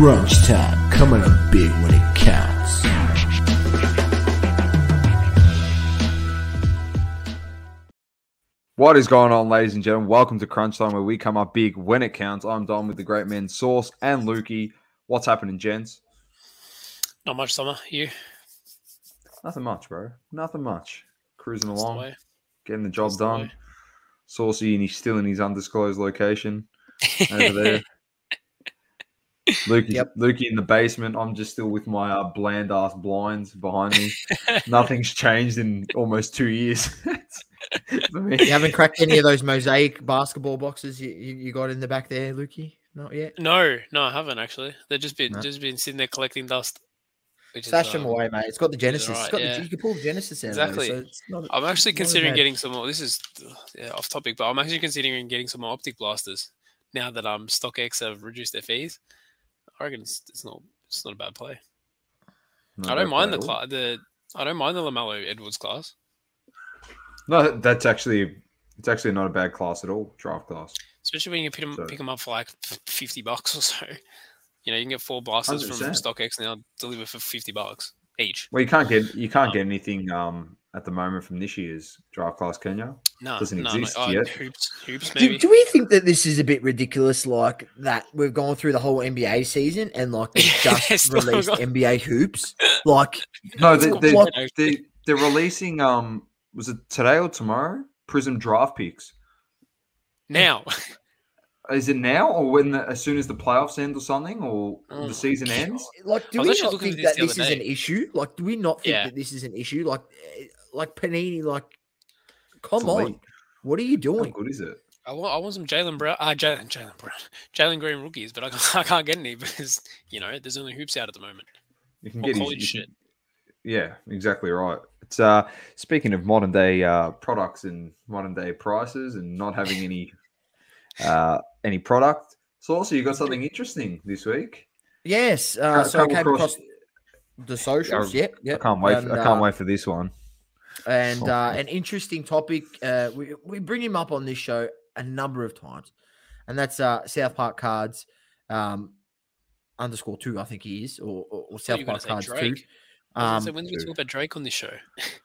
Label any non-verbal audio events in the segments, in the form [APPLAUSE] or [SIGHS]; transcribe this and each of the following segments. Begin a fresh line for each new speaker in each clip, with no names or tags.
Crunch time, coming up big when it counts.
What is going on, ladies and gentlemen? Welcome to Crunch Time, where we come up big when it counts. I'm Don with the great men Sauce and Lukey. What's happening, gents?
Not much summer. You
Nothing much, bro. Nothing much. Cruising
That's
along,
way.
getting the job
That's
done.
way.
Saucy, and he's still in his undisclosed location [LAUGHS] over there. Lukey,
Yep.
Lukey in the basement. I'm just still with my uh, bland ass blinds behind me. [LAUGHS] Nothing's changed in almost two years. [LAUGHS]
You haven't cracked any of those mosaic basketball boxes you, you, you got in the back there, Lukey? Not yet.
no, no, I haven't actually. They've just been
No.
just been sitting there collecting dust. Which
Stash
is,
them
um,
away, mate. It's got the Genesis. It's
alright,
got
yeah.
the, you can pull the Genesis out
Exactly.
of there, so it's not,
I'm actually
not
considering
bad-
getting some more. This is yeah, off topic, but I'm actually considering getting some more optic blasters now that um StockX have reduced their fees. I reckon it's, it's not it's not a bad play.
No,
I don't mind the cla- the I don't mind the Lamelo Edwards class,
No, that's actually it's actually not a bad class at all. Draft class.
especially when you pick them,
So-
pick 'em up for like fifty bucks or so. You know, you can get four blasters from
100%.
StockX now deliver for fifty bucks each.
Well, you can't get you can't
Um,
get anything um at the moment from this year's draft class, can you?
No,
Doesn't
no,
exist
no. Oh,
yet.
Hoops, hoops,
Do,
maybe.
do we think that this is a bit ridiculous? Like that we've gone through the whole NBA season and like [LAUGHS] just
still
released
got-
NBA hoops. Like
No, they,
got
they,
what- [LAUGHS]
they, they're releasing um was it today or tomorrow? Prism draft picks.
now, [LAUGHS]
Is it now or when the, as soon as the playoffs end or something or
Oh,
the season ends?
like do we not think
this
that this
other
is an issue? Like do we not think
Yeah.
that this is an issue? Like eh, like Panini, like come
It's elite.
on. What are you
How
doing?
good is it?
I want, I want some Jalen Brown, uh, Jalen, Jalen Brown, [LAUGHS] Jalen Green rookies, but I can't, [LAUGHS] I can't get any because you know there's only hoops out at the moment.
You can
Or
get
college
you
shit.
can- Yeah, exactly right. It's uh speaking of modern day uh products and modern day prices and not having any [LAUGHS] uh any product. So also you got something interesting this week.
Yes.
I- I
Uh, so I came
across-
across the socials.
I-
Yep.
I can't wait.
And,
I can't
uh,
wait for this one.
And
Oh,
uh, an interesting topic. Uh, we we bring him up on this show a number of times, and that's uh, South Park Cards um, underscore two. I think he is, or, or, or South
you were gonna
Park
say
Cards two.
Drake. Um,
Um,
when did we talk about Drake on this show?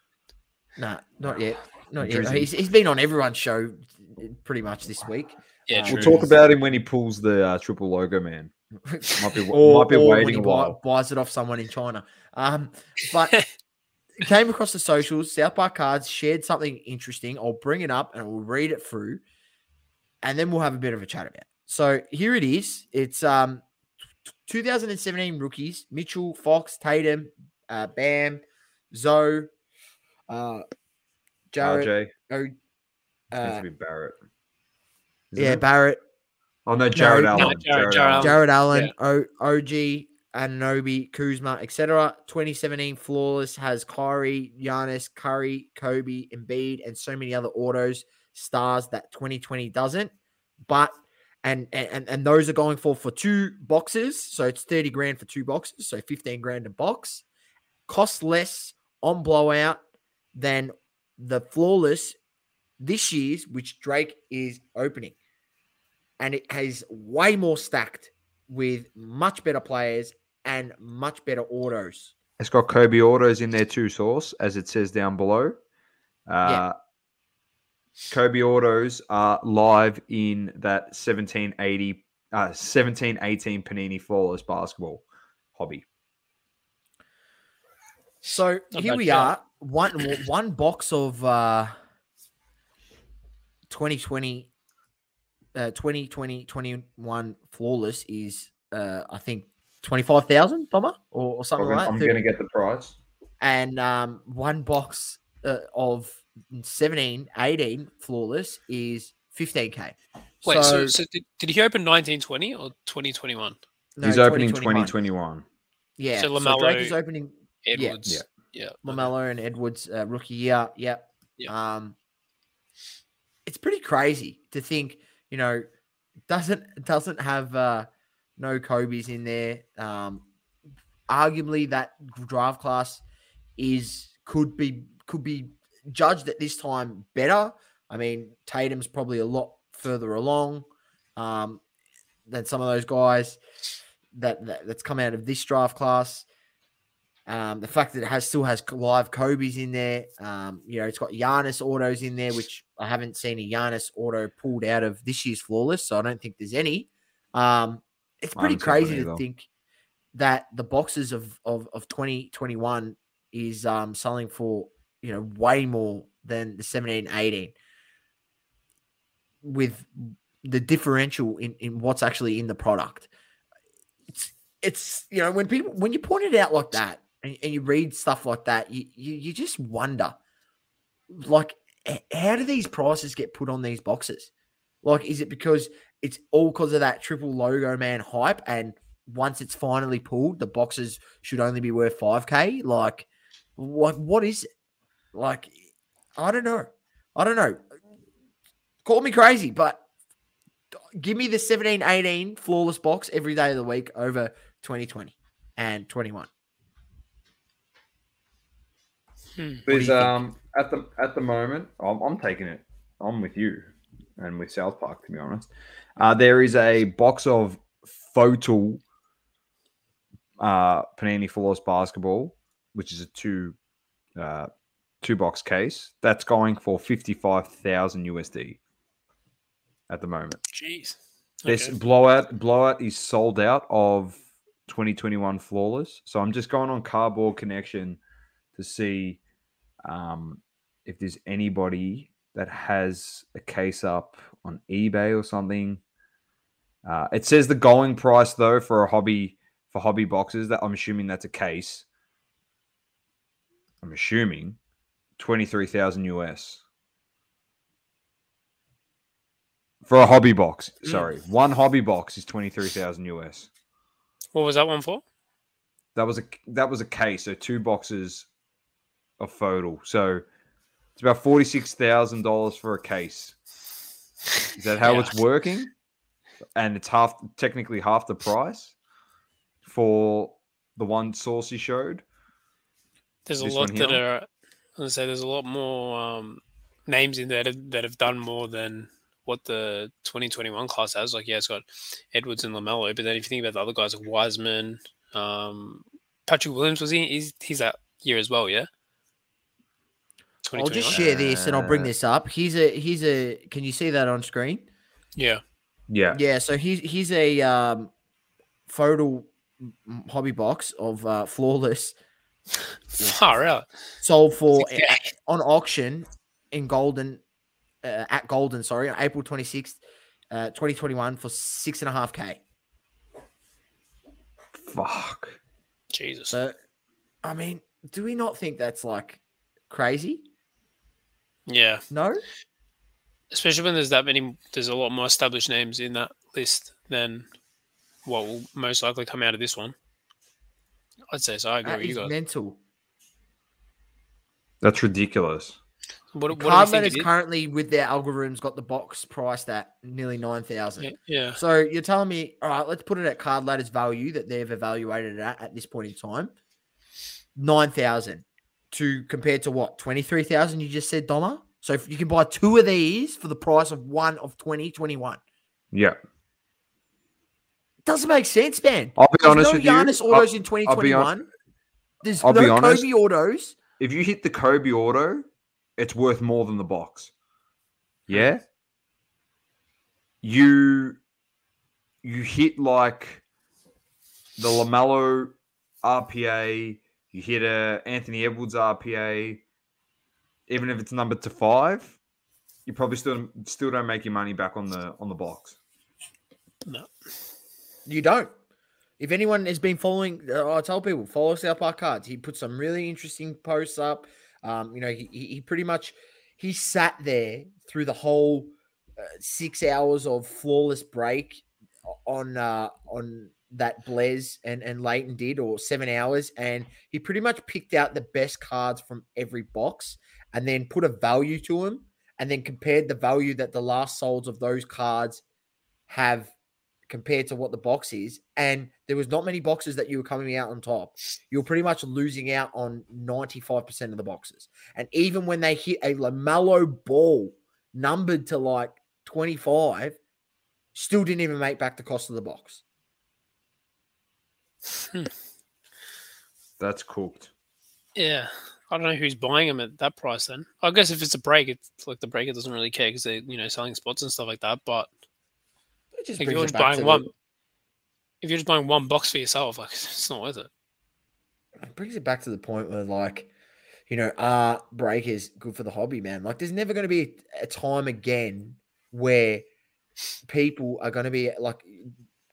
[LAUGHS]
nah, not yet, not yet.
Drizzy.
He's, he's been on everyone's show pretty much this week.
Yeah, true.
We'll talk about him when he pulls the uh, triple logo man. Might be
or, [LAUGHS]
might be
or when
waiting
he
a
buy-
while.
buys it off someone in China. Um, but [LAUGHS] came across the socials. South Park Cards shared something interesting. I'll bring it up and we'll read it through, and then we'll have a bit of a chat about. it. So here it is. It's um, 2017 rookies: Mitchell, Fox, Tatum, uh, Bam, Zoe, uh, Jared,
RJ
O,
needs
uh,
to be Barrett. Isn't
yeah,
it?
Barrett,
Oh no, Jared
No,
Allen.
no, Jared-
Jared
Jarrett
Allen.
Jarrett Allen, o, OG, Anunoby, Kuzma, etc. 2017 flawless has Kyrie, Giannis, Curry, Kobe, Embiid, and so many other autos stars that 2020 doesn't. But and and and those are going for for two boxes, so it's 30 grand for two boxes, so 15 grand a box. Costs less on blowout than the flawless this year's, which Drake is opening and it has way more stacked with much better players and much better autos.
It's got Kobe autos in there too, source as it says down below. Uh, Kobe autos are live in that 1780, uh, 1718 Panini Flawless basketball hobby.
So
Not
here we
shout.
are, one one box of uh 2020 uh 2020 21 flawless is uh I think 25,000 Bomber or, or something
I'm,
like that.
I'm going to get the price.
and um one box uh, of 17 18 flawless is 15k.
Wait, so, so did, did he open 1920 or 2021?
no,
He's opening
2021.
2021.
Yeah.
So
So, Drake is opening
Edwards.
Yeah.
Yeah. okay.
Lamelo and Edwards uh, rookie year. Yep.
Yeah.
Um, it's pretty crazy to think, you know, doesn't doesn't have uh, no Kobe's in there. Um, arguably, that draft class is could be could be judged at this time better. I mean, Tatum's probably a lot further along um, than some of those guys. that, that that's come out of this draft class. Um, the fact that it has still has live Kobe's in there. Um, you know, it's got Giannis autos in there, which I haven't seen a Giannis auto pulled out of this year's flawless, so I don't think there's any. Um, it's pretty
haven't seen one
crazy to think that the boxes of of of 2021 is um selling for you know way more than the 17 18 with the differential in, in what's actually in the product it's it's you know when people when you point it out like that and, and you read stuff like that you, you you just wonder like how do these prices get put on these boxes? Like is it because it's all because of that triple logo man hype and once it's finally pulled the boxes should only be worth 5k like what what is it? Like i don't know. I don't know. Call me crazy but give me the 17 18 flawless box every day of the week over 2020 and 21
Hmm.
do you
There's
think?
um at the at the moment, I'm, I'm taking it. I'm with you and with South Park to be honest. Uh, there is a box of photo uh, Panini Flawless basketball, which is a two uh, two box case. That's going for fifty five thousand USD at the moment.
Jeez.
This
Okay.
blowout blowout is sold out of 2021 flawless. So I'm just going on Cardboard Connection to see um, if there's anybody that has a case up on eBay or something. Uh, it says the going price though for a hobby for hobby boxes that I'm assuming that's a case. I'm assuming twenty three thousand US for a hobby box.
Mm.
Sorry, one hobby box is twenty three thousand US.
What was that one for?
That was a that was a case, so two boxes of photo. So it's about forty six thousand dollars for a case. Is that how
Yeah.
it's working? And it's half technically half the price for the one Sauce you showed.
There's a lot that are. I say there's a lot more um, names in there that, that have done more than what the 2021 class has. Like, yeah, it's got Edwards and Lamelo, but then if you think about the other guys like Wiseman, um, Patrick Williams was he? He's he's that year as well, yeah.
I'll just share this and i'll bring
Uh,
this up here's a here's a can you see that on screen
Yeah.
Yeah.
Yeah, so he's he's a um, photo hobby box of uh, flawless [LAUGHS]
Far out.
sold for
Yeah.
on auction in Goldin uh, at Goldin, sorry, on April twenty sixth, uh, twenty twenty one for six and a half k.
Fuck.
Jesus.
So, I mean, do we not think that's like crazy?
Yeah.
No,
Especially when there's that many. There's a lot more established names in that list than what will most likely come out of this one. I'd say so. I agree
that
with you
is
guys.
mental.
That's ridiculous.
What, what do you think
letters
it is?
currently with their algorithms got the box priced at nearly nine thousand.
Yeah, yeah.
So you're telling me, all right, let's put it at card ladder's value that they've evaluated it at at this point in time. Nine thousand to compared to what? Twenty three thousand you just said, Donna? So if you can buy two of these for the price of one of 2021.
Yeah.
Doesn't make sense, man.
I'll be
There's
honest
no
with you.
Giannis
I'll-
autos in
I'll hon-
2021. There's
I'll
no
honest.
Kobe autos.
if you hit the Kobe auto, it's worth more than the box. Yeah. You you hit like the Lamelo RPA, you hit a Anthony Edwards RPA, even if it's numbered to five, you probably still still don't make your money back on the on the box.
No.
You don't. If anyone has been following, uh, I tell people follow South Park Cards. He put some really interesting posts up. Um, you know, he, he he pretty much he sat there through the whole uh, six hours of flawless break on uh, on that Blaze and and Leighton did, or seven hours, and he pretty much picked out the best cards from every box, and then put a value to them, and then compared the value that the last solds of those cards have compared to what the box is. And there was not many boxes that you were coming out on top. You were pretty much losing out on 95% of the boxes. And even when they hit a LaMelo ball numbered to like 25, still didn't even make back the cost of the box. Hmm.
That's cooked.
Yeah. I don't know who's buying them at that price then. I guess if it's a break, it's like the breaker doesn't really care because they're, you know, selling spots and stuff like that. But
It just
if you're just buying one,
the-
if you're just buying one box for yourself, like [LAUGHS] it's not worth it.
it brings it back to the point where like you know are breakers good for the hobby man like there's never going to be a time again where people are going to be like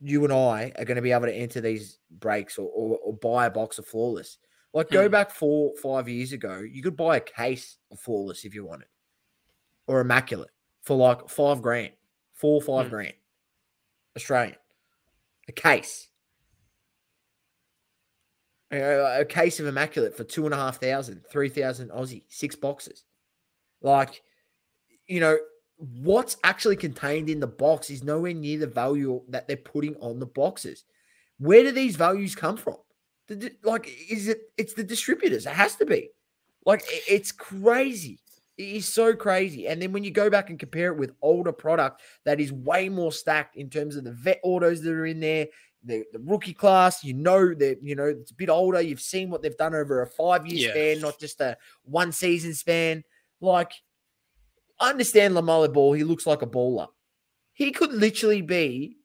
you and i are going to be able to enter these breaks or, or, or buy a box of flawless like go
Hmm.
back four five years ago you could buy a case of flawless if you wanted or immaculate for like five grand four five
Hmm.
grand australian a case know, a case of immaculate for two and a half thousand, three thousand Aussie, six boxes. Like, you know, what's actually contained in the box is nowhere near the value that they're putting on the boxes. Where do these values come from? Like, is it? It's the distributors. It has to be. Like, it's crazy. It is so crazy. And then when you go back and compare it with older product that is way more stacked in terms of the vet autos that are in there, the, the rookie class, you know that you know it's a bit older. You've seen what they've done over a five year
Yeah.
span, not just a one season span. Like, I understand LaMelo Ball. He looks like a baller. He could literally be,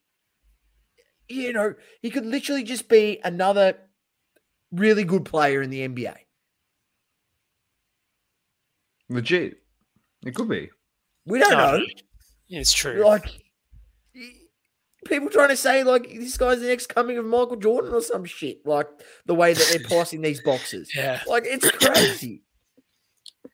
you know, he could literally just be another really good player in the NBA.
Legit. It could be.
We don't
No,
know.
Yeah, it's true.
Like people trying to say like this guy's the next coming of Michael Jordan or some shit. Like the way that they're [LAUGHS] passing these boxes.
yeah.
Like it's crazy.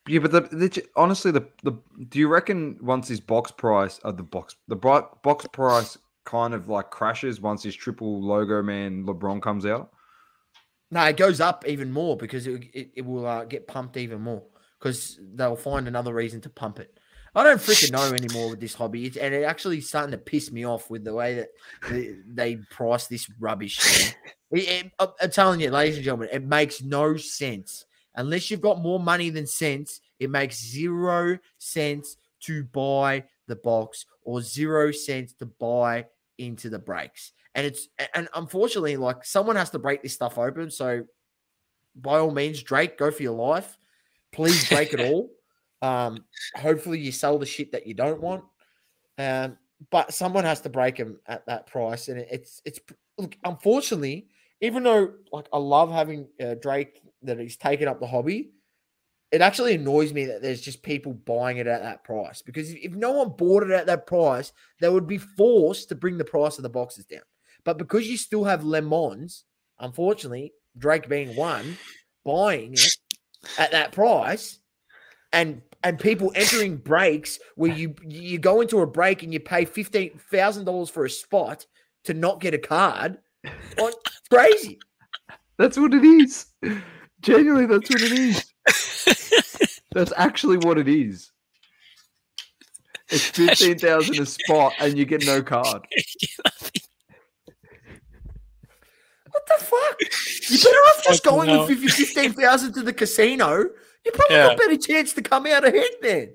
Yeah, but the, the honestly, the the do you reckon once his box price, uh, the box the box price kind of like crashes once his triple logo man LeBron comes out?
No, it goes up even more because it it, it will uh, get pumped even more because they'll find another reason to pump it. I don't freaking know anymore with this hobby, it's, and it actually starting to piss me off with the way that they, they price this rubbish. [LAUGHS] It- it- I'm telling you, ladies and gentlemen, it makes no sense unless you've got more money than sense. It makes zero sense to buy the box or zero sense to buy into the breaks. And it's and unfortunately, like someone has to break this stuff open. So by all means, Drake, go for your life. Please break it [LAUGHS] all. Um, hopefully you sell the shit that you don't want. Um, but someone has to break them at that price, and it's it's look. Unfortunately, even though like I love having uh, Drake that he's taken up the hobby, it actually annoys me that there's just people buying it at that price because if, no one bought it at that price, they would be forced to bring the price of the boxes down. But because you still have lemons, unfortunately, Drake being one, buying it at that price, and and people entering breaks where you you go into a break and you pay fifteen thousand dollars for a spot to not get a card, like crazy.
That's what it is. Genuinely, that's what it is. [LAUGHS] That's actually what it is. It's fifteen thousand a spot, and you get no card. [LAUGHS]
What the fuck? You're better off just
Fucking
going
hell.
with your fifteen thousand to the casino. You probably
Yeah.
got a better chance to come out ahead then.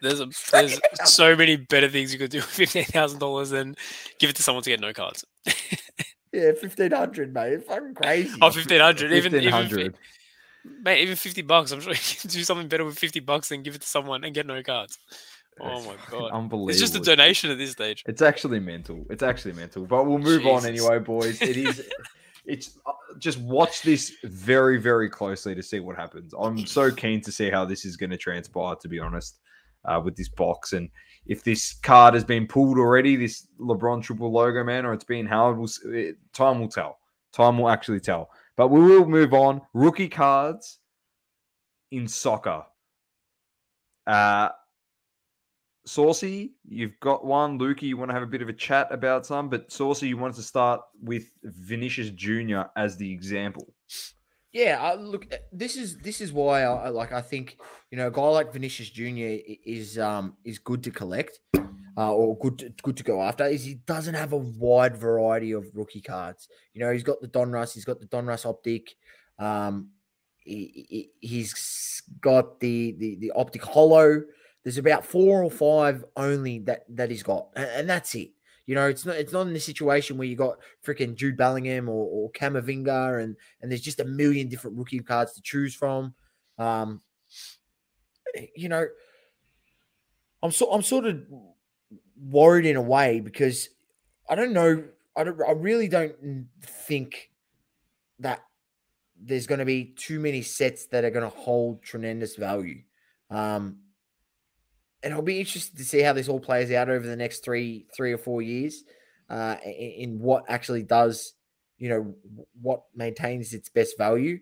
There's a there's so many better things you could do with fifteen thousand dollars than give it to someone to get no cards. [LAUGHS]
Yeah, fifteen hundred, mate. It's fucking crazy.
Oh, fifteen hundred, even
Fifteen
even
hundred.
mate, even fifty bucks. I'm sure [LAUGHS] you can do something better with fifty bucks than give it to someone and get no cards. Oh my god,
Unbelievable.
it's just a donation at this stage.
It's actually mental. It's actually mental. But we'll move on anyway, boys. It is. [LAUGHS] It's uh, just watch this very, very closely to see what happens. I'm so keen to see how this is going to transpire. To be honest, uh, with this box and if this card has been pulled already, this LeBron triple logo man, or it's been Howard, will, it- time will tell. Time will actually tell. But we will move on. Rookie cards in soccer. Uh, Saucy, you've got one. Lukey, you want to have a bit of a chat about some, but Saucy, you wanted to start with Vinicius Jr. as the example.
Yeah, I, look, uh, this is this is why I like. I think you know, a guy like Vinicius Junior is um is good to collect, uh, or good to, good to go after. Is he doesn't have a wide variety of rookie cards. You know, he's got the Donruss, he's got the Donruss optic, um, he, he, he's got the the the optic holo. There's about four or five only that that he's got, and, and that's it. You know, it's not it's not in the situation where you got freaking Jude Bellingham or, or Camavinga and and there's just a million different rookie cards to choose from. Um, you know, I'm so I'm sort of worried in a way because I don't know. I don't. I really don't think that there's going to be too many sets that are going to hold tremendous value. Um, and I'll be interested to see how this all plays out over the next three, three or four years, uh, in, what actually does, you know, what maintains its best value.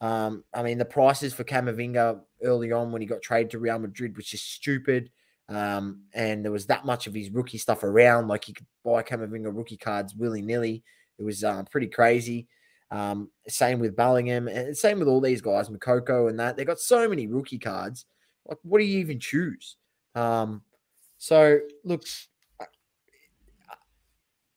Um, I mean, the prices for Camavinga early on when he got traded to Real Madrid was just stupid. Um, and there was that much of his rookie stuff around, like you could buy Camavinga rookie cards willy nilly. It was uh, pretty crazy. Um, same with Bellingham, and same with all these guys, Moukoko and that. They got so many rookie cards. Like, what do you even choose? Um, so look,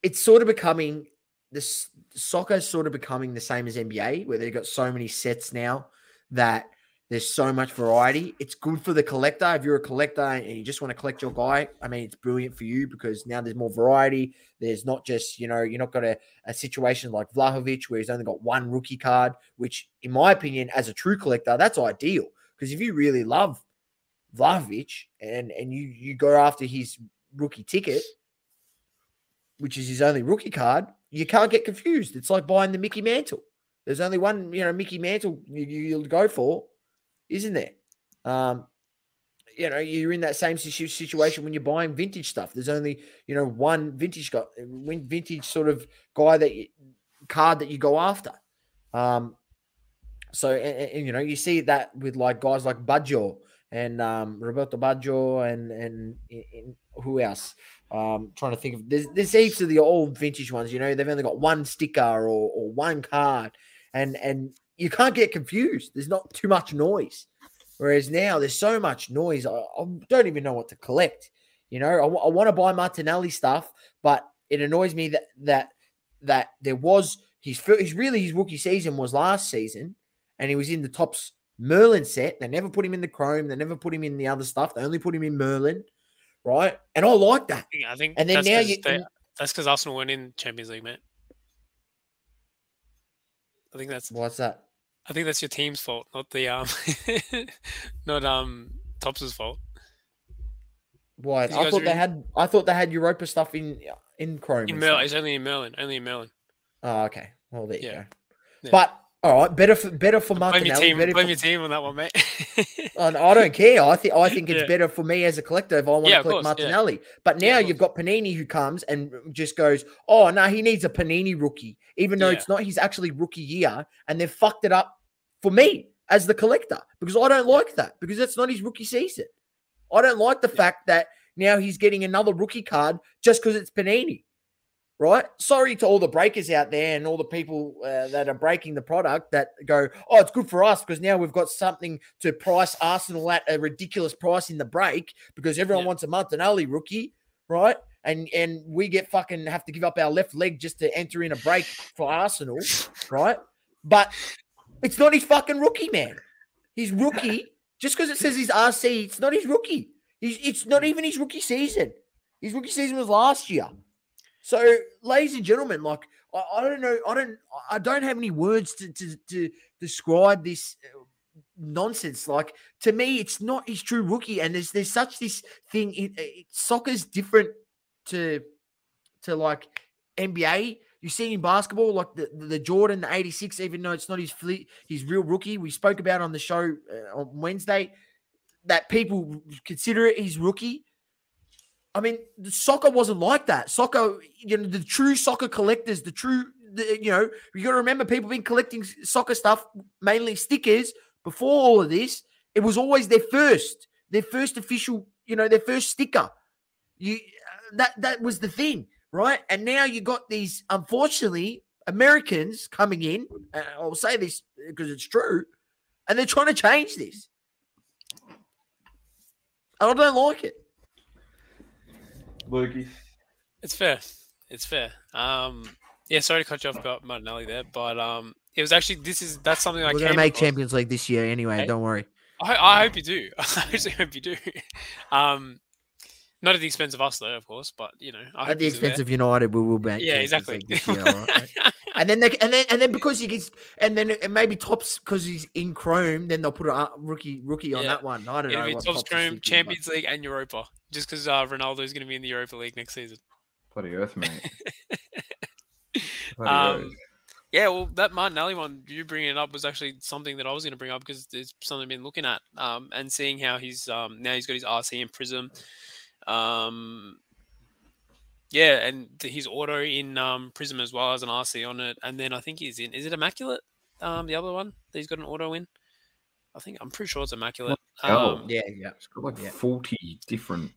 it's sort of becoming this soccer is sort of becoming the same as NBA, where they've got so many sets now that there's so much variety. It's good for the collector. If you're a collector and you just want to collect your guy, I mean, it's brilliant for you because now there's more variety. There's not just, you know, you're not got a, a situation like Vlahovic where he's only got one rookie card, which, in my opinion, as a true collector, that's ideal. Because if you really love Vlahovic and and you you go after his rookie ticket, which is his only rookie card, you can't get confused. It's like buying the Mickey Mantle. There's only one, you know, Mickey Mantle you, you'll go for, isn't there? Um, you know, you're in that same situation when you're buying vintage stuff. There's only, you know, one vintage guy, vintage sort of guy that you, card that you go after. Um, so, and, and, you know, you see that with like guys like Baggio and um, Roberto Baggio and, and, who else? Um, trying to think of there's, there's heaps of the old vintage ones. You know, they've only got one sticker or, or one card, and and you can't get confused. There's not too much noise. Whereas now there's so much noise. I, I don't even know what to collect. You know, I, I want to buy Martinelli stuff, but it annoys me that that that there was his his really his rookie season was last season, and he was in the Topps Merlin set. They never put him in the Chrome. They never put him in the other stuff. They only put him in Merlin, right? And I like that.
I think.
And then now you.
They, that's because Arsenal went in Champions League, mate. I think that's
what's that.
I think that's your team's fault, not the um, [LAUGHS] not um Topps's fault.
Why? I thought they in... had. I thought they had Europa stuff in in Chrome.
In Merlin, it's only in Merlin. Only in Merlin.
Oh, okay. Well, there you go. Yeah. But all right, better for better for Martinelli.
Blame your team, blame
for...
your team on that one, mate. [LAUGHS]
I don't care. I think I think it's yeah. better for me as a collector if I want
yeah,
to collect
course,
Martinelli.
Yeah.
But now you've got Panini who comes and just goes, "Oh no, he needs a Panini rookie," even though it's not his actually rookie year, and they've fucked it up for me as the collector because I don't like that because that's not his rookie season. I don't like the fact that now he's getting another rookie card just because it's Panini right? Sorry to all the breakers out there and all the people uh, that are breaking the product that go, oh, it's good for us because now we've got something to price Arsenal at a ridiculous price in the break because everyone yeah. wants a Martinelli rookie, right? And and we get fucking have to give up our left leg just to enter in a break for Arsenal, right? But it's not his fucking rookie, man. His rookie, [LAUGHS] just because it says he's RC, it's not his rookie. He's, it's not even his rookie season. His rookie season was last year. So, ladies and gentlemen, like I, I, don't know, I don't, I don't have any words to to, to describe this uh, nonsense. Like to me, it's not his true rookie, and there's there's such this thing. It, it, soccer's different to to like NBA. You see in basketball, like the, the Jordan, the 86, even though it's not his his real rookie. We spoke about on the show uh, on Wednesday that people consider it his rookie. I mean, soccer wasn't like that. Soccer, you know, the true soccer collectors, the true, the, you know, you got to remember people been collecting soccer stuff, mainly stickers, before all of this. It was always their first, their first official, you know, their first sticker. You uh, that that was the thing, right? And now you got these, unfortunately, Americans coming in. Uh, I'll say this because it's true, and they're trying to change this. And I don't like it.
Lukey.
It's fair. It's fair. Um, yeah, sorry to cut you off about Martinelli there, but um, it was actually this is that's something I
we're
gonna
make
across.
Champions League this year anyway. Okay. Don't worry.
I, I hope you do. [LAUGHS] I actually hope you do. [LAUGHS] Um, Not at the expense of us, though, of course. But you know, I
At the expense of United, we will be.
yeah,
Champions
exactly.
League this year, all right? [LAUGHS] and then they, and then and then because he gets and then it maybe Topps because he's in Chrome, then they'll put a uh, rookie rookie on that one. I don't
It'll
know.
be
what
top
Topps
Chrome,
thinking, but-
Champions League, and Europa. Just because uh, Ronaldo is going to be in the Europa League next season.
Bloody earth, mate. [LAUGHS] Bloody
Um, Yeah, well, that Martinelli one you bringing it up was actually something that I was going to bring up because it's something I've been looking at um, and seeing how he's um, now he's got his RC in Prism. Um, yeah, and his auto in um, Prism as well as an RC on it, and then I think he's in. Is it Immaculate? Um, the other one that he's got an auto in. I think I'm pretty sure it's Immaculate.
hell.
Um,
Yeah, yeah.
It's got like
Yeah.
40 different.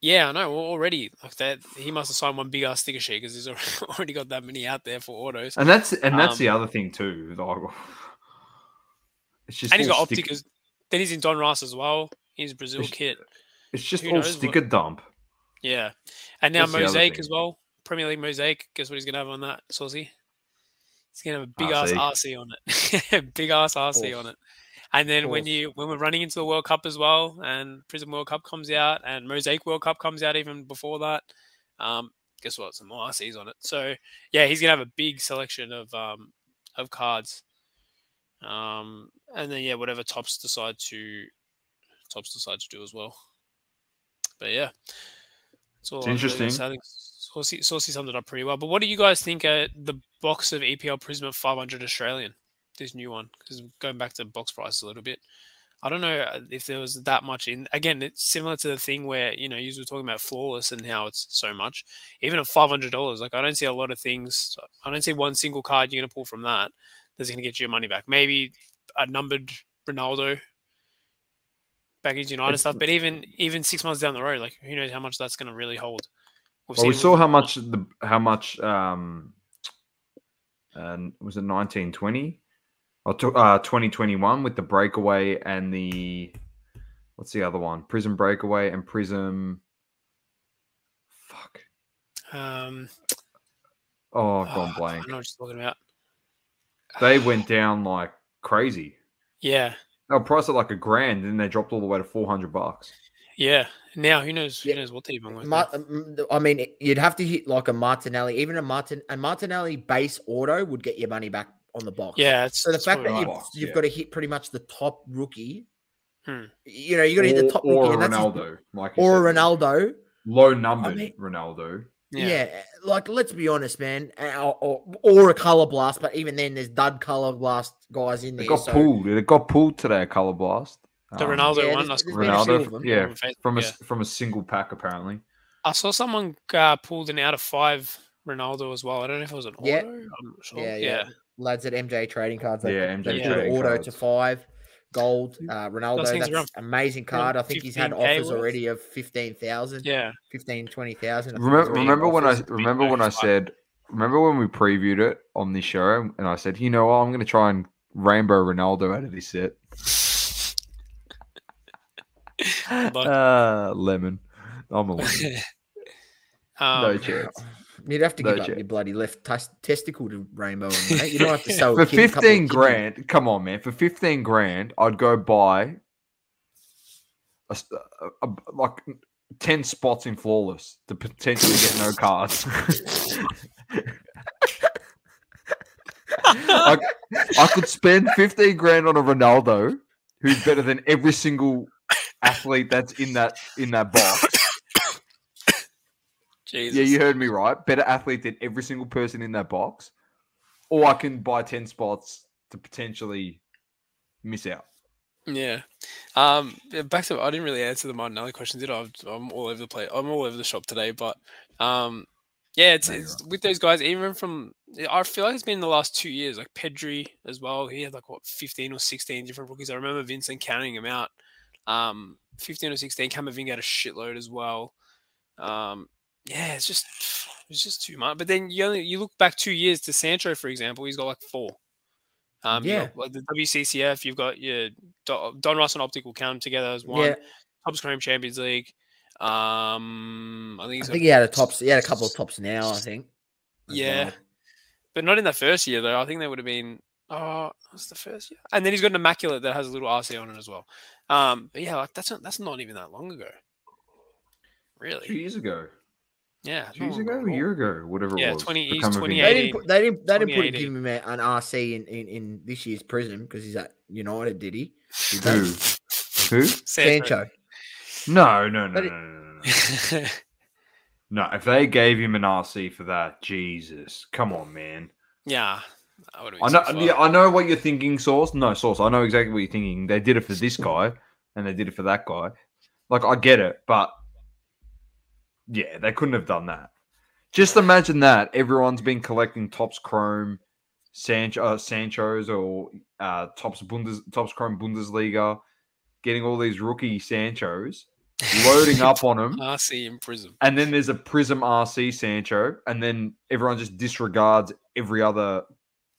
yeah, I know al- already. Like that, he must have signed one big ass sticker sheet because he's [LAUGHS] already got that many out there for autos.
And that's and that's
Um,
the other thing too. like, [LAUGHS] it's just
and he's got
stick-
Opticas. Then he's in Donruss as well. He's Brazil
It's-
kit.
It's just
who
all
knows what-
sticker dump.
Yeah. And now
That's
Mosaic as well. Premier League Mosaic. Guess what he's gonna have on that, Saucy? He's gonna have a big ass
RC.
RC on it. [LAUGHS] big ass RC on it. And then when you when we're running into the World Cup as well, and Prism World Cup comes out, and Mosaic World Cup comes out even before that, um, guess what? Some more RCs on it. So yeah, he's gonna have a big selection of um of cards. Um, and then yeah, whatever Topps decide to Topps decide to do as well. But yeah, all
It's
I really gotta
interesting.
I think Saucy, Saucy summed it up pretty well. But what do you guys think? Uh, the box of EPL Prism at 500 Australian, this new one, because going back to box price a little bit. I don't know uh, if there was that much in. Again, it's similar to the thing where you know you were talking about flawless and how it's so much. Even at five hundred dollars, like I don't see a lot of things. I don't see one single card you're gonna pull from that that's gonna get you your money back. Maybe a numbered Ronaldo back into United
It's-
stuff, but even even six months down the road, like who knows how much that's gonna really hold. We've
Well, we saw how much the how much um and was it 1920 or uh 2021 with the breakaway and the what's the other one? Prism breakaway and prism. Fuck.
Um,
oh i've gone
oh,
blank.
I know what you're talking about.
they went down like crazy.
Yeah,
they were priced at like a grand and they dropped all the way to 400 bucks
yeah. Now who knows?
Yeah.
Who knows what they're even worth?
Ma- um, I mean, you'd have to hit like a Martinelli, even a Martin a Martinelli base auto would get your money back on the box.
Yeah, it's
So the
it's
fact that
probably
you've,
box,
you've
yeah.
got to hit pretty much the top rookie,
Hmm.
you know, you got to hit the top
or,
rookie,
or
and that's just-
ronaldo like
or
said,
Ronaldo.
low numbered
mean-
ronaldo
Yeah. like let's be honest, man, uh, or, or a color blast. But even then, there's dud color blast guys in
they
there.
got
so-
pulled they got pulled today at color blast
The
Um,
Ronaldo
yeah,
one.
there's- there's
saw
been a few
Ronaldo,
of
yeah, from a
yeah.
from a single pack apparently.
I saw someone uh, pulled an out of five Ronaldo as well. I don't know if it was an auto.
Yeah.
I'm not sure.
Yeah,
Yeah,
yeah. Lads at MJ Trading Cards. They,
Yeah,
they
MJ
put
Trading
auto to five. Gold, uh, Ronaldo. That's
around-
amazing card. I think he's had offers
worth.
already of 15,000,
yeah.
15, 20,000. I
Remember, remember when I remember when I said remember when we previewed it on this show and I said, you know what, I'm going to try and rainbow Ronaldo out of this set. [LAUGHS] uh, lemon. I'm a lemon. [LAUGHS]
um,
no chance.
You'd have to
No
give up
chance.
your bloody left tes- testicle to Rainbow. mate. You don't have to [LAUGHS] sell
For
a kid- a couple of
15
kidneys.
grand, come on, man. For 15 grand, I'd go buy a, a- a- like 10 spots in flawless to potentially get no cards. [LAUGHS] I, I could spend 15 grand on a Ronaldo who's better than every single athlete that's in that in that box.
Jesus.
Yeah, you heard me right. Better athlete than every single person in that box. Or I can buy 10 spots to potentially miss out.
Yeah. Um, back to I didn't really answer the Martinelli question, did I? I'm- I'm all over the place. I'm all over the shop today, but um, yeah, it's, it's with those guys. Even from I feel like it's been the last two years. Like Pedri as well. He had like what 15 or 16 different rookies. I remember Vincent counting them out. Um, 15 or 16. Camavinga had a shitload as well. Um, yeah, it's just it's just too much. But then you only you look back two years to Sancho, for example. He's got like four. Um, you
Yeah.
like the WCCF, you've got your Don, Donruss and Optic will count them together as one.
Yeah,
Topps Chrome Champions League. Um, I think
I
he's
think he had a Topps. He had a couple of Topps now. I think.
Yeah.
well.
but not in the first year though. I think they would have been. Oh, that's the first year, and then he's got an immaculate that has a little RC on it as well. Um, but yeah, like that's not that's not even that long ago. Really, Two
years ago.
Yeah.
Two years
oh
ago, a year ago, whatever
Yeah,
it was.
20 he's
come
28.
They didn't put they didn't they didn't put
2018.
give him an RC in, in, in this year's Prism because he's at United, did he? Did
Who? Who?
Sancho.
No, no, no, no,
it-
no, no, no. No, [LAUGHS] if they gave him an RC for that, Jesus, come on, man.
yeah. I
I know, yeah, I know what you're thinking, Sauce. No, Sauce. I know exactly what you're thinking. They did it for this guy, and they did it for that guy. Like, I get it, but yeah, they couldn't have done that. Just imagine that everyone's been collecting Topps Chrome, Sancho, uh, Sancho's, or uh, Topps Bundes, Topps Chrome Bundesliga, getting all these rookie Sanchos, [LAUGHS] loading up on them,
RC in Prism.
and then there's a Prism RC Sancho, and then everyone just disregards every other,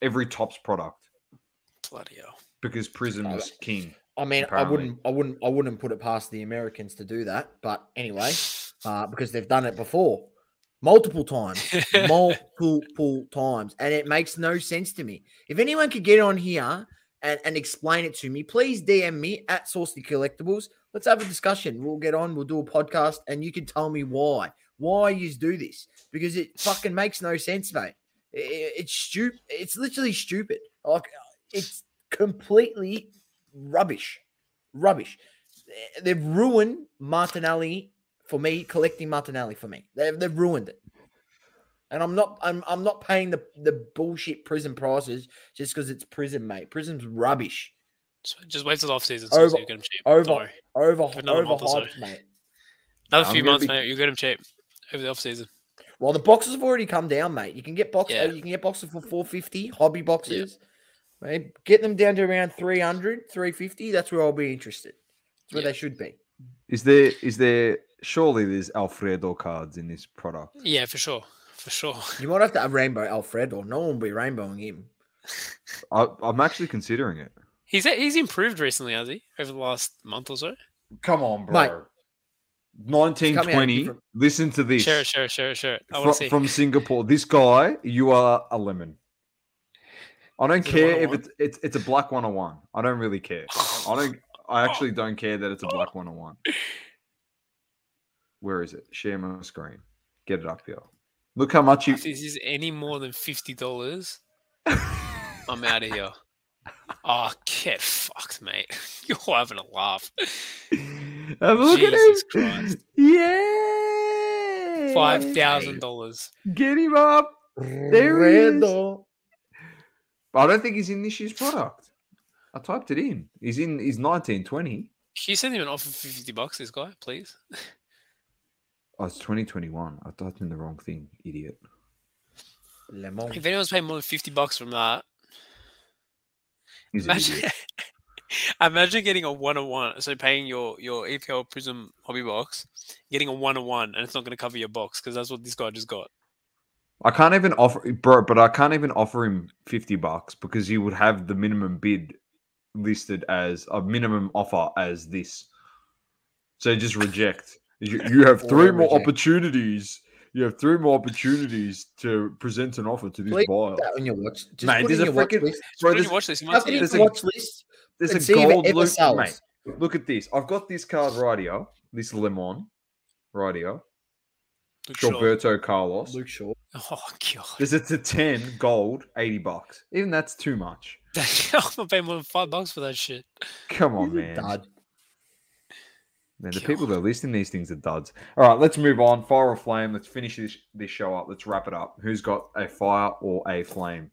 every Topps product
Bloody hell.
because Prism's king.
I mean,
Apparently.
I wouldn't, I wouldn't, I wouldn't put it past the Americans to do that. But anyway, [LAUGHS] uh, because they've done it before, multiple times, [LAUGHS] multiple times, and it makes no sense to me. If anyone could get on here and, and explain it to me, please DM me at Saucy Collectibles. Let's have a discussion. We'll get on. We'll do a podcast, and you can tell me why. Why you do this? Because it fucking makes no sense, mate. It's stupid. It's literally stupid. Like it's completely rubbish. Rubbish. They've ruined Martinelli for me, collecting Martinelli for me. They've, they've ruined it. And I'm not I'm I'm not paying the, the bullshit Prism prices just because it's Prism, mate. Prism's rubbish.
Just, just wait till off season. So
Over-
you get them cheap.
over-
Don't worry.
Over
Give it another month or so.
overhyped, mate.
Another
I'm
few
gonna
months,
be-
mate. You get them cheap over the off season.
Well, the boxes have already come down, mate. You can get box
Yeah.
uh, you can get boxes for 450, hobby boxes. Mate, get them down to around 300, 350. That's where I'll be interested. That's where
Yeah.
they should be.
Is there? Is there? Surely there's Alfredo cards in this product.
Yeah, for sure. For sure.
You might have to have rainbow Alfredo. No one will be rainbowing him. [LAUGHS]
I, I'm actually considering it.
He's he's improved recently, has he? Over the last month or so.
Come on,
Mate.
bro. 1920.
different-
Listen to this.
Share it, share it, share it, share it. I
Fro-
want to see.
from Singapore. This guy, you are a lemon. I don't
Is it
care if it's it's it's a black 101. I don't really care. [LAUGHS] I don't. I oh. actually don't care that it's a black 101. Where is it? Share my screen. Get it up here. Look how much you.
If this is any more than fifty dollars, I'm out of here. Oh, get fucked, mate. [LAUGHS] You're having a laugh.
Have a look
Jesus
at him.
Christ.
Yeah.
Five thousand dollars.
Get him up. There he is.
Redo.
I don't think he's in this year's product. I typed it in. He's in. He's 1920.
Can you send him an offer for fifty bucks, this guy, please?
Oh, it's 2021. I typed in the wrong thing, idiot.
Lemon.
If anyone's paying more than fifty bucks from that,
He's
imagine, [LAUGHS] imagine getting a one on one. So paying your your EPL Prism hobby box, getting a one on one, and it's not going to cover your box because that's what this guy just got.
I can't even offer, bro. But I can't even offer him 50 bucks because he would have the minimum bid listed as a minimum offer as this. So just reject. You, [LAUGHS] you have three more
reject.
opportunities. You have three more opportunities to present an offer to this
Please
buyer.
That on your watch. Just
Mate,
put it
there's
in
a
your watch list.
Bro, there's,
you watch this? You might
Have
see
it in
it.
there's a-
watch list.
there's
and
a
see if
gold
ever
loop, mate. Look at this. I've got this card right here. This lemon right here.
Luke Shaw.
Gilberto Carlos.
Luke Shaw.
Oh god,
There's it's a 10 gold, 80 bucks. Even that's too much. [LAUGHS]
I'm not paying more than five bucks for that shit.
Come on,
He's a
man.
dud.
Man, the people that are listing these things are duds. All right, let's move on. Fire or flame. Let's finish this, this show up. Let's wrap it up. Who's got a fire or a flame?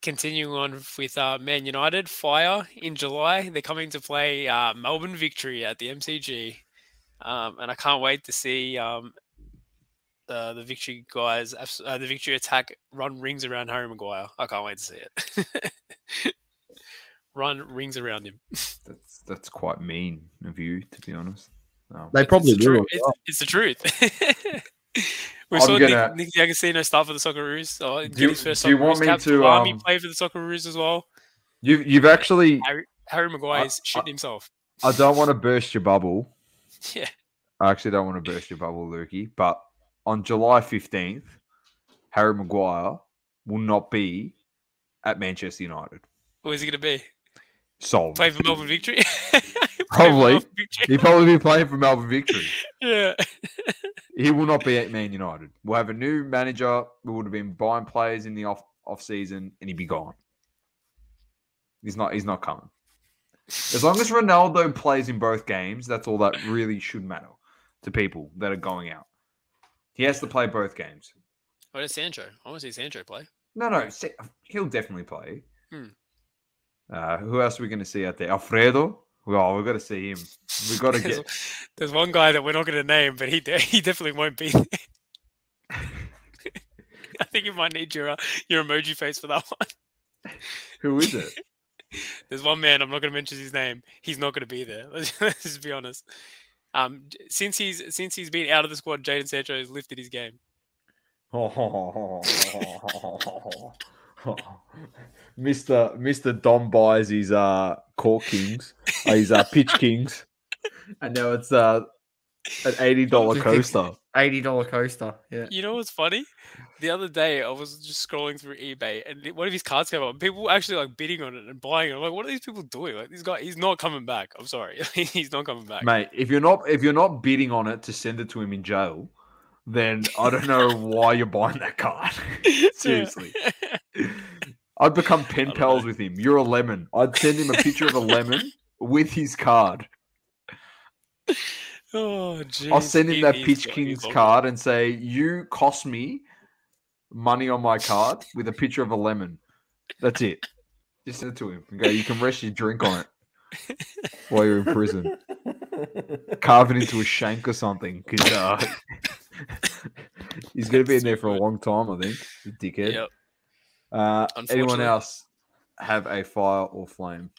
Continuing on with uh, Man United, Fire in July. They're coming to play uh, Melbourne Victory at the MCG, um, and I can't wait to see um, the the Victory guys, uh, the Victory attack run rings around Harry Maguire. I can't wait to see it. [LAUGHS] run rings around him. [LAUGHS]
That's that's quite mean of you, to be honest. Um,
They probably
it's the,
will.
It's, it's the truth. [LAUGHS] we saw
gonna-
Nick, Nick D'Agostino start for the Socceroos. Oh,
Do
get
you-
his first
do you want
Socceroos
me
cap.
to,
Army
um,
play for the Socceroos as well.
You've you've actually.
Harry, Harry Maguire is
I-
shitting himself.
I don't want to burst your bubble.
Yeah.
I actually don't want to burst your bubble, Lukey. But on July fifteenth, Harry Maguire will not be at Manchester United.
Where's he going to be?
Sold.
Play for Melbourne Victory? [LAUGHS]
Probably.
Melbourne Victory.
He'll probably be playing for Melbourne Victory. [LAUGHS]
Yeah.
He will not be at Man United. We'll have a new manager. We would have been buying players in the off off season, and he'd be gone. He's not. He's not coming. As long as Ronaldo plays in both games, that's all that really should matter to people that are going out. He has to play both games.
What is Sancho? I want to see Sancho play.
No, no, he'll definitely play.
Hmm.
Uh, who else are we going to see out there? Alfredo. Well, we've got to see him. We've got to [LAUGHS]
There's,
get.
there's one guy that we're not going to name, but he de- [LAUGHS] he definitely won't be. there. [LAUGHS] I think you might need your uh, your emoji face for that one.
Who is it?
There's one man. I'm not going to mention his name. He's not going to be there. Let's, let's just be honest. Um, since he's since he's been out of the squad, Jadon Sancho has lifted his game. [LAUGHS]
Mr. Mr. Dom buys his uh Cork Kings, uh, his uh, Pitch Kings, [LAUGHS] and now it's uh an eighty dollar coaster.
Eighty dollar coaster. Yeah.
You know what's funny? The other day, I was just scrolling through eBay, and one of his cards came up. And people were actually like bidding on it and buying it. I'm like, what are these people doing? Like, this guy, he's not coming back. I'm sorry, [LAUGHS] he's not coming back.
Mate, if you're not if you're not bidding on it to send it to him in jail, then I don't know [LAUGHS] why you're buying that card. [LAUGHS] Seriously. I'd become pen pals
know.
with him. You're a lemon. I'd send him a picture of a lemon with his card.
Oh, jeez.
I'll send him
He-
that Pitch Kings card and say, "You cost me money on my card [LAUGHS] with a picture of a lemon." That's it. Just send it to him and go. You can rest your drink on it [LAUGHS] while you're in prison. Carve it into a shank or something, [LAUGHS] because uh, he's gonna be in there for a long time. I think. Dickhead.
Yep.
Uh, anyone else have a fire or flame?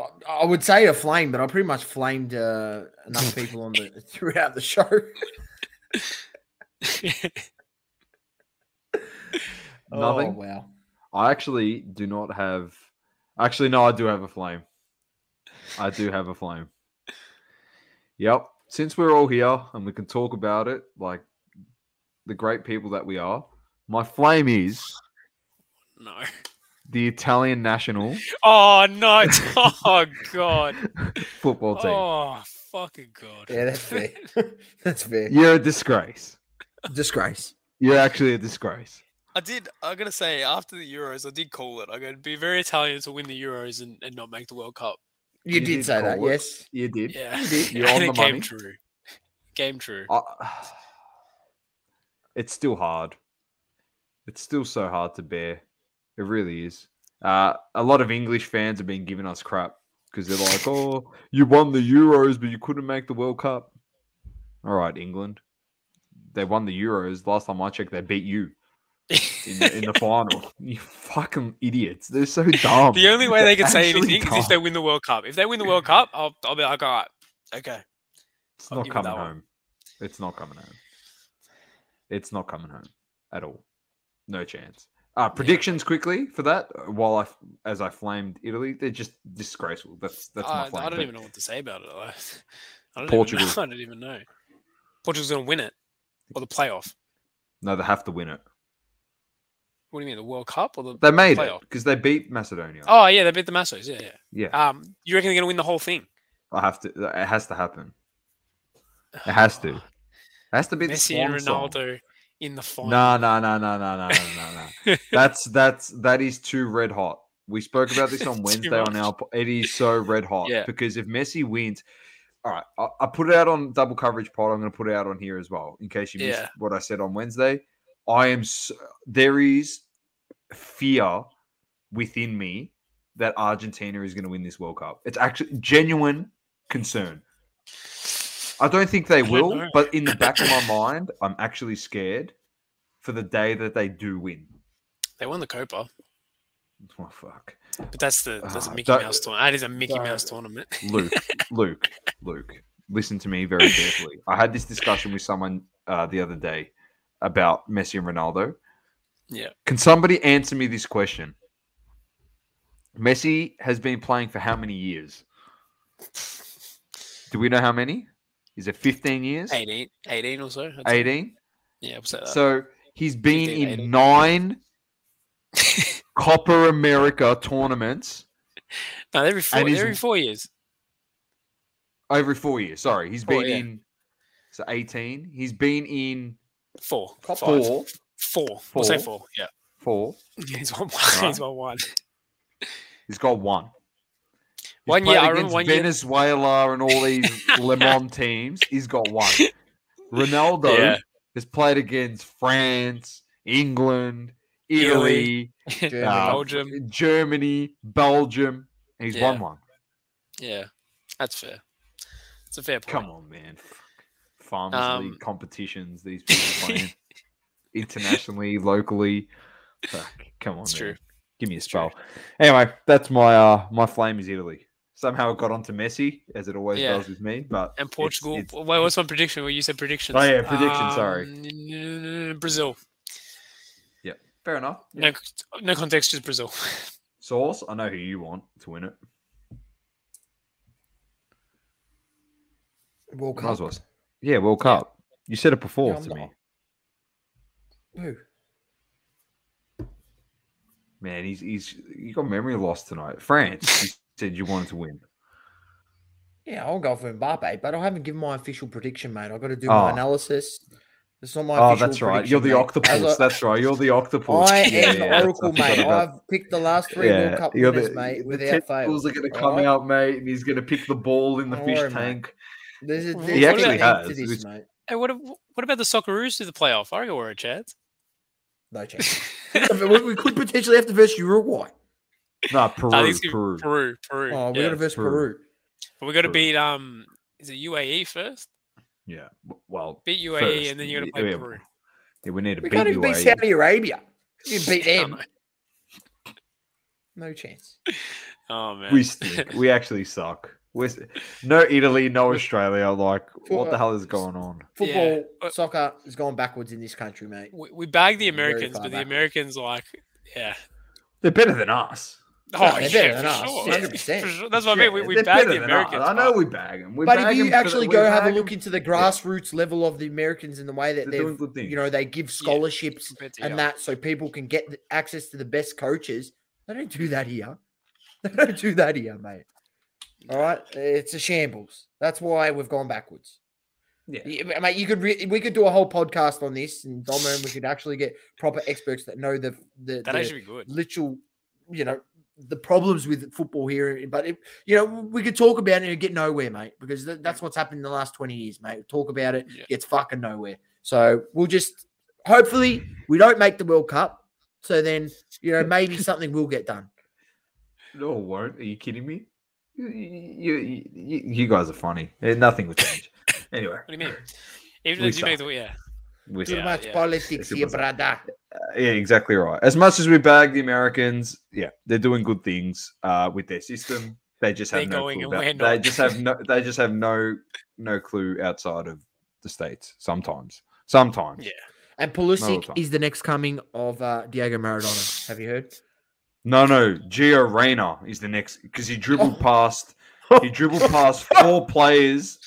I- I would say a flame, but I pretty much flamed uh, enough [LAUGHS] people on the [LAUGHS] throughout the show. [LAUGHS]
Nothing.
Oh, wow.
I actually do not have. Actually, no, I do have a flame. I do have a flame. Yep. Since we're all here and we can talk about it like the great people that we are, my flame is
no.
The Italian national
Oh no! [LAUGHS] Oh god!
football team.
Oh fucking god!
Yeah, that's fair. [LAUGHS] that's fair.
You're a disgrace.
Disgrace.
You're actually a disgrace.
I did. I gotta say, after the Euros, I did call it. I gotta be very Italian to win the Euros and, and not make the World Cup.
You,
You
did,
did
say that,
it.
yes.
You did.
Yeah,
You did.
You're
and
on
it
the
came
money.
true. Game true.
Uh, I, [SIGHS] it's still hard. It's still so hard to bear. It really is. Uh, a lot of English fans have been giving us crap because they're like, "Oh, you won the Euros, but you couldn't make the World Cup." All right, England. They won the Euros. Last time I checked, they beat you in the, in the [LAUGHS] final. You fucking idiots. They're so dumb.
the only way they can say anything is if they win the World Cup. If they win the World Cup, I'll, I'll be like, all right, okay.
It's
I'll
not coming
that one.
home. It's not coming home. It's not coming home at all. No chance. Uh, predictions quickly for that. uh, While I, as I flamed Italy, they're just disgraceful. That's that's my
I,
flame.
I don't
But
even know what to say about it. I, [LAUGHS] I don't
Portugal.
Even know. [LAUGHS] I don't even know. Portugal's gonna win it or the playoff.
No, they have to win it.
What do you mean, the World Cup or the
They made
playoff?
it because they beat Macedonia.
Oh yeah, they beat the Massos. Yeah, yeah.
yeah,
Um, you reckon they're gonna win the whole thing?
I have to. It has to happen. It has to. [SIGHS] It has to be the
Messi and
swan song
in the final.
No, no, no, no, no, no, no, no. that's that's that is too red hot. We spoke about this [LAUGHS] on Wednesday on our. It is so red hot
yeah.
because if Messi wins, all right, I, I put it out on double coverage pod. I'm going to put it out on here as well in case you missed
yeah.
what I said on Wednesday. I am. So, there is fear within me that Argentina is going to win this World Cup. It's actually genuine concern. I don't think they [LAUGHS]
don't
will,
know.
but in the back of my mind, I'm actually scared for the day that they do win.
They won the Copa,
Oh fuck,
but that's the that's a
Ah,
Mickey
don't-
Mouse tournament. That is a Mickey
don't-
Mouse tournament.
Luke, [LAUGHS] Luke, Luke. Listen to me very carefully. I had this discussion with someone uh, the other day about Messi and Ronaldo.
Yeah.
Can somebody answer me this question? Messi has been playing for how many years? Do we know how many? Is it 15 years?
18, 18 or so.
18?
Yeah, we'll.
So he's been
15,
in
18.
nine [LAUGHS] Copa America tournaments
no, every four, every four years.
over four years. Sorry, he's
Four,
been
yeah.
in. So 18. He's been in
Four.
Top
Five.
four.
Four. We'll say
Four.
four. Yeah.
Four. [LAUGHS]
He's won one.
Right.
He's won one.
He's got one.
One year, I remember one year-
Venezuela and all these [LAUGHS] Le Mans teams. He's got one. [LAUGHS] Ronaldo
Yeah.
has played against France, England, Italy,
Germany.
uh, [LAUGHS]
Belgium.
Germany, Belgium. He's won one.
Yeah. That's fair. It's a fair point.
Come on, man. Farmers
Um,
League competitions. These people playing internationally, locally. Fuck, come on,
It's
man.
true.
Give me a spell. Anyway, that's my uh my flame is Italy. Somehow it got onto Messi, as it always
Yeah.
does with me. But
And Portugal.
it's-
Wait, what's my prediction? Well, you said predictions.
Oh, yeah, prediction, sorry.
sorry. Brazil.
Yeah, fair enough.
No, no context, just Brazil. [LAUGHS]
Sauce. I know who you want to win it.
World Cup.
well. Yeah, World Cup. You said it before
Yeah,
to
not-
me.
Who?
Man, he's he's you got memory loss tonight. France. [LAUGHS] you said you wanted to win.
Yeah, I'll go for Mbappe, but I haven't given my official prediction, mate. I've got to do
Oh.
my analysis. It's not my
Oh,
official
that's right.
prediction,
You're the
mate.
octopus.
I-
That's right. You're the octopus.
I
Yeah,
am the
yeah, that's-
oracle, mate. I've picked the last three World Cup
you're
winners,
the,
mate,
the
without fail.
tentacles are going to come
Alright?
out, mate, and he's going to pick the ball in the
Don't
fish
worry,
tank.
There's a,
He actually
has.
this,
It's-
mate.
Hey, what, what about the Socceroos to the playoff? I reckon we're a chance.
No [LAUGHS] chance. we, we could potentially have to verse Uruguay.
No, [LAUGHS] Peru,
I think it's
Peru.
Peru. Peru.
Oh, we
yeah.
got to verse
Peru.
Peru.
But we got to beat um. Is it UAE first?
Yeah. Well,
Beat UAE
First,
and then you got to
yeah,
play
yeah.
Peru.
yeah, we need to
We
beat
can't even beat Saudi Arabia. You can beat [LAUGHS] them. No chance. [LAUGHS]
Oh man.
We stink. we actually suck. We're, s- no Italy, no Australia. Like, what the hell is going on?
Football,
but-
soccer is going backwards in this country, mate.
we, we bag the Americans,
far
but the
back.
Americans like, yeah.
They're better than us.
Oh,
they're
yeah,
better than
for
us,
sure.
100%.
For sure. That's what I mean. We, we bag the
than us.
Americans.
I know we bag them. We
but
bag
if you
for
actually go
bag
have a look into the grassroots level of the Americans and the way that
They're doing
they've,
good
you know, they give scholarships
compared to
and that so people can get the- access to the best coaches. They don't do that here. [LAUGHS] They don't do that here, mate. All right, it's a shambles. That's why we've gone backwards.
Yeah.
Yeah, mate, you could re- we could do a whole podcast on this, and Dom and we could actually get proper experts that know the the,
That'd
the
actually be good.
literal, you know, the problems with football here. But if, you know, we could talk about it and get nowhere, mate, because th- that's what's happened in the last twenty years, mate. Talk about it,
Yeah.
gets fucking nowhere. So we'll just hopefully we don't make the World Cup. So then, you know, maybe [LAUGHS] something will get done.
No, it won't. Are you kidding me? You, you, you, you- you guys are funny. Nothing will change. [LAUGHS] anyway,
What do you mean? Even if you make the yeah.
We
Too
suck.
much
yeah.
politics
Yes,
here,
was-
brother.
Uh, yeah, exactly right. As much as we bag the Americans, yeah, they're doing good things uh, with their system. They just have
They're
no
going
clue. About, they just have no. They just have no no clue outside of the states. Sometimes, sometimes.
Yeah.
And
Not the
Pulisic is the next coming of uh, Diego Maradona. Have you heard?
No, no. Gio Reyna is the next because he dribbled
Oh.
past. He dribbled past four [LAUGHS] players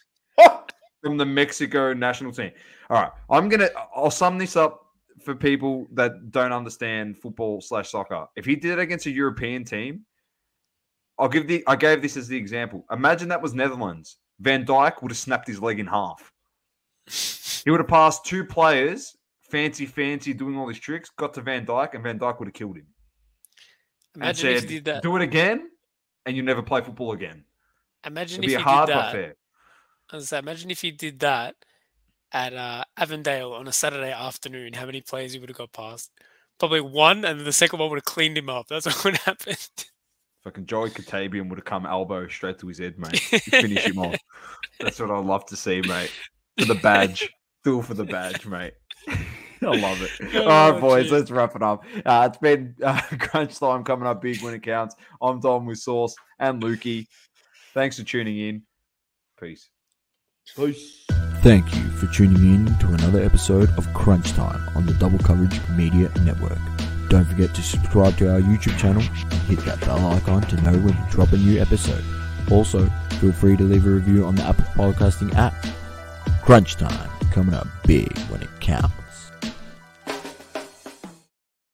from the Mexico national team. All right, I'm gonna. I'll sum this up for people that don't understand football slash soccer. If he did it against a European team, I'll give the. I gave this as the example. Imagine that was Netherlands. Van Dijk would have snapped his leg in half. He would have passed two players, fancy, fancy, doing all these tricks. Got to Van Dijk, and Van Dijk would have killed him.
Imagine if
said,
you did that.
Do it again, and you never play football again.
Imagine
It'd
if
be
you
hard
did
but
that.
Fair.
I say, imagine if you did that at uh, Avondale on a Saturday afternoon. How many players you would have got past? Probably one, and the second one would have cleaned him up. That's [LAUGHS] what would happen.
Fucking Joey Katabian would have come elbow straight to his head, mate. [LAUGHS] Finish him off. That's what I'd love to see, mate. For the badge. Do for the badge, mate. [LAUGHS] I love it. All
Oh,
right, boys,
geez.
let's wrap it up. Uh, it's been uh, crunch time coming up big when it counts. I'm Dom with Sauce and Lukey. Thanks for tuning in. Peace.
Peace.
Thank you for tuning in to another episode of Crunch Time on the Double Coverage Media Network. Don't forget to subscribe to our YouTube channel and hit that bell icon to know when we drop a new episode. Also, feel free to leave a review on the Apple Podcasting app. Crunch Time coming up big when it counts.